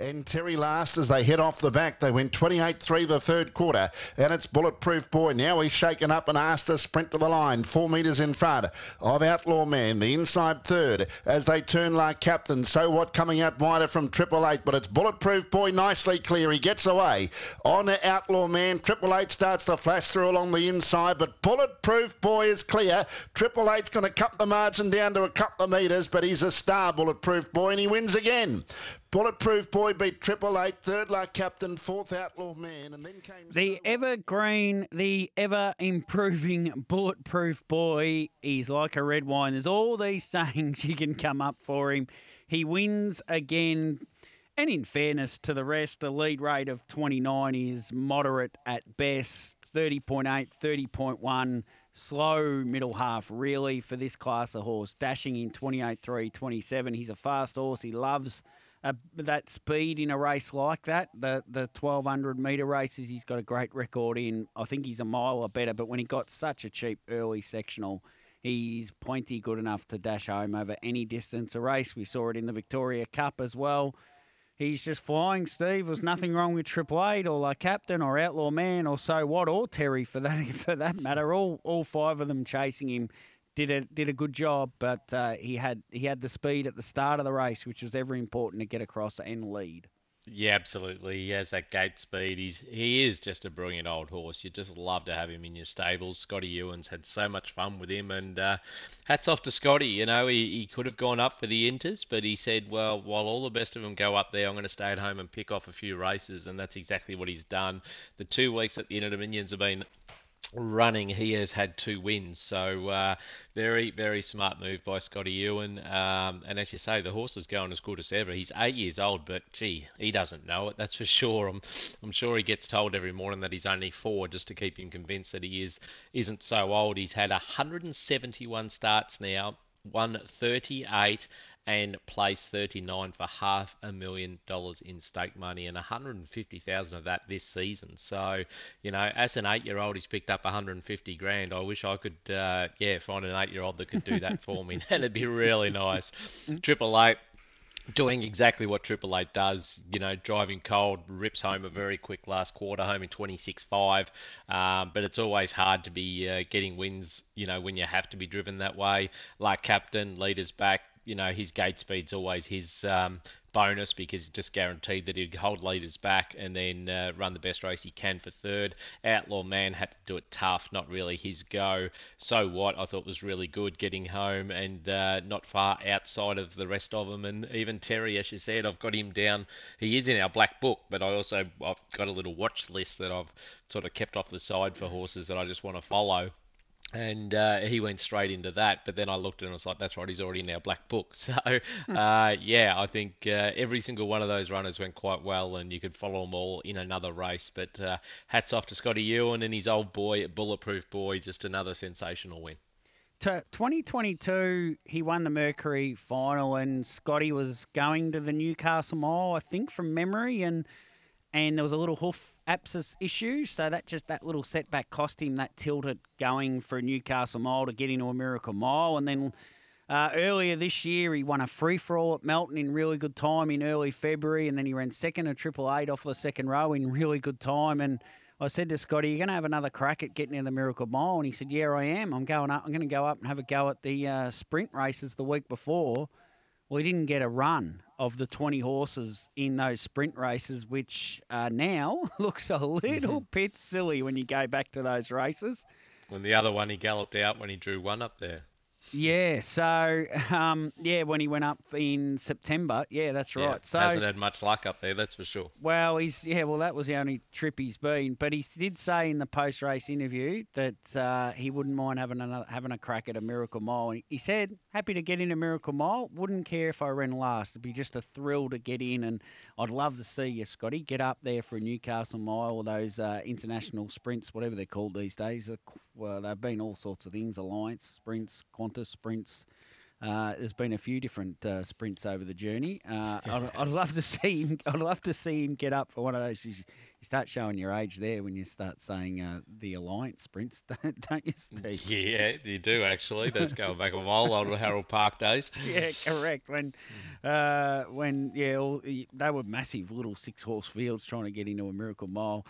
And Terry last as they head off the back. They win 28 3 the third quarter. And it's Bulletproof Boy. Now he's shaken up and asked to sprint to the line. Four metres in front of Outlaw Man, the inside third as they turn like captain. So what coming out wider from Triple Eight, but it's Bulletproof Boy nicely clear. He gets away on Outlaw Man. Triple Eight starts to flash through along the inside, but Bulletproof Boy is clear. Triple Eight's going to cut the margin down to a couple of metres, but he's a star, Bulletproof Boy, and he wins again. Bulletproof Boy beat Triple Eight, third luck captain, fourth outlaw man, and then came the evergreen, the ever improving Bulletproof Boy. He's like a red wine. There's all these sayings you can come up for him. He wins again. And in fairness to the rest, the lead rate of 29 is moderate at best, 30.8, 30.1 slow middle half, really, for this class of horse. Dashing in 28 3 27. He's a fast horse. He loves uh, that speed in a race like that. The the 1200 metre races, he's got a great record in. I think he's a mile or better, but when he got such a cheap early sectional, he's plenty good enough to dash home over any distance a race. We saw it in the Victoria Cup as well. He's just flying, Steve. There's nothing wrong with Triple Eight or La Captain or Outlaw Man or So What or Terry for that for that matter. All all five of them chasing him did a did a good job, but uh, he had he had the speed at the start of the race, which was ever important to get across and lead. Yeah, absolutely. He has that gate speed. He's he is just a brilliant old horse. You just love to have him in your stables. Scotty Ewen's had so much fun with him, and uh, hats off to Scotty. You know, he, he could have gone up for the Inters, but he said, well, while all the best of them go up there, I'm going to stay at home and pick off a few races, and that's exactly what he's done. The two weeks at the Inter Dominions have been running, he has had two wins. So uh, very, very smart move by Scotty Ewen. Um, and as you say, the horse is going as good as ever. He's eight years old, but gee, he doesn't know it. That's for sure. I'm, I'm sure he gets told every morning that he's only four, just to keep him convinced that he is isn't so old. He's had 171 starts now. Won 38 and placed 39 for half a million dollars in stake money and 150,000 of that this season. So, you know, as an eight-year-old, he's picked up 150 grand. I wish I could, uh, yeah, find an eight-year-old that could do that for me. That'd be really nice. Triple Eight doing exactly what Triple Eight does, you know, driving cold, rips home a very quick last quarter, home in 26.5. Um, but it's always hard to be uh, getting wins, you know, when you have to be driven that way. Like captain, leaders back, you know, his gate speed's always his um, bonus because it just guaranteed that he'd hold leaders back and then uh, run the best race he can for third. Outlaw Man had to do it tough, not really his go. So what? I thought was really good getting home and uh, not far outside of the rest of them. And even Terry, as you said, I've got him down. He is in our black book, but I also I've got a little watch list that I've sort of kept off the side for horses that I just want to follow and uh, he went straight into that. But then I looked and I was like, that's right, he's already in our black book. So, hmm. uh, yeah, I think uh, every single one of those runners went quite well, and you could follow them all in another race. But uh, hats off to Scotty Ewen and his old boy, Bulletproof Boy, just another sensational win. To 2022, he won the Mercury final, and Scotty was going to the Newcastle Mile, I think, from memory, and and there was a little hoof abscess issue, so that just that little setback cost him that tilted going for a Newcastle Mile to get into a Miracle Mile, and then. Uh, earlier this year, he won a free for all at Melton in really good time in early February, and then he ran second at Triple Eight off the second row in really good time. And I said to Scotty, "You're going to have another crack at getting in the Miracle Mile," and he said, "Yeah, I am. I'm going up. I'm going to go up and have a go at the uh, sprint races the week before." He didn't get a run of the 20 horses in those sprint races, which uh, now looks a little bit silly when you go back to those races. When the other one he galloped out when he drew one up there. Yeah, so um, yeah, when he went up in September, yeah, that's right. Yeah, so hasn't had much luck up there, that's for sure. Well, he's yeah. Well, that was the only trip he's been, but he did say in the post-race interview that uh, he wouldn't mind having another, having a crack at a Miracle Mile. He said, "Happy to get in a Miracle Mile. Wouldn't care if I ran last. It'd be just a thrill to get in, and I'd love to see you, Scotty, get up there for a Newcastle Mile or those uh, international sprints, whatever they're called these days. Well, they've been all sorts of things: Alliance sprints, Sprints." Uh, there's been a few different uh, sprints over the journey. Uh, I'd, I'd, love to see him. I'd love to see him get up for one of those. You, you start showing your age there when you start saying uh, the alliance sprints, don't, don't you, Steve? Yeah, you do actually. That's going back a while, old Harold Park days. yeah, correct. When, uh, when yeah, all, they were massive little six horse fields trying to get into a Miracle Mile.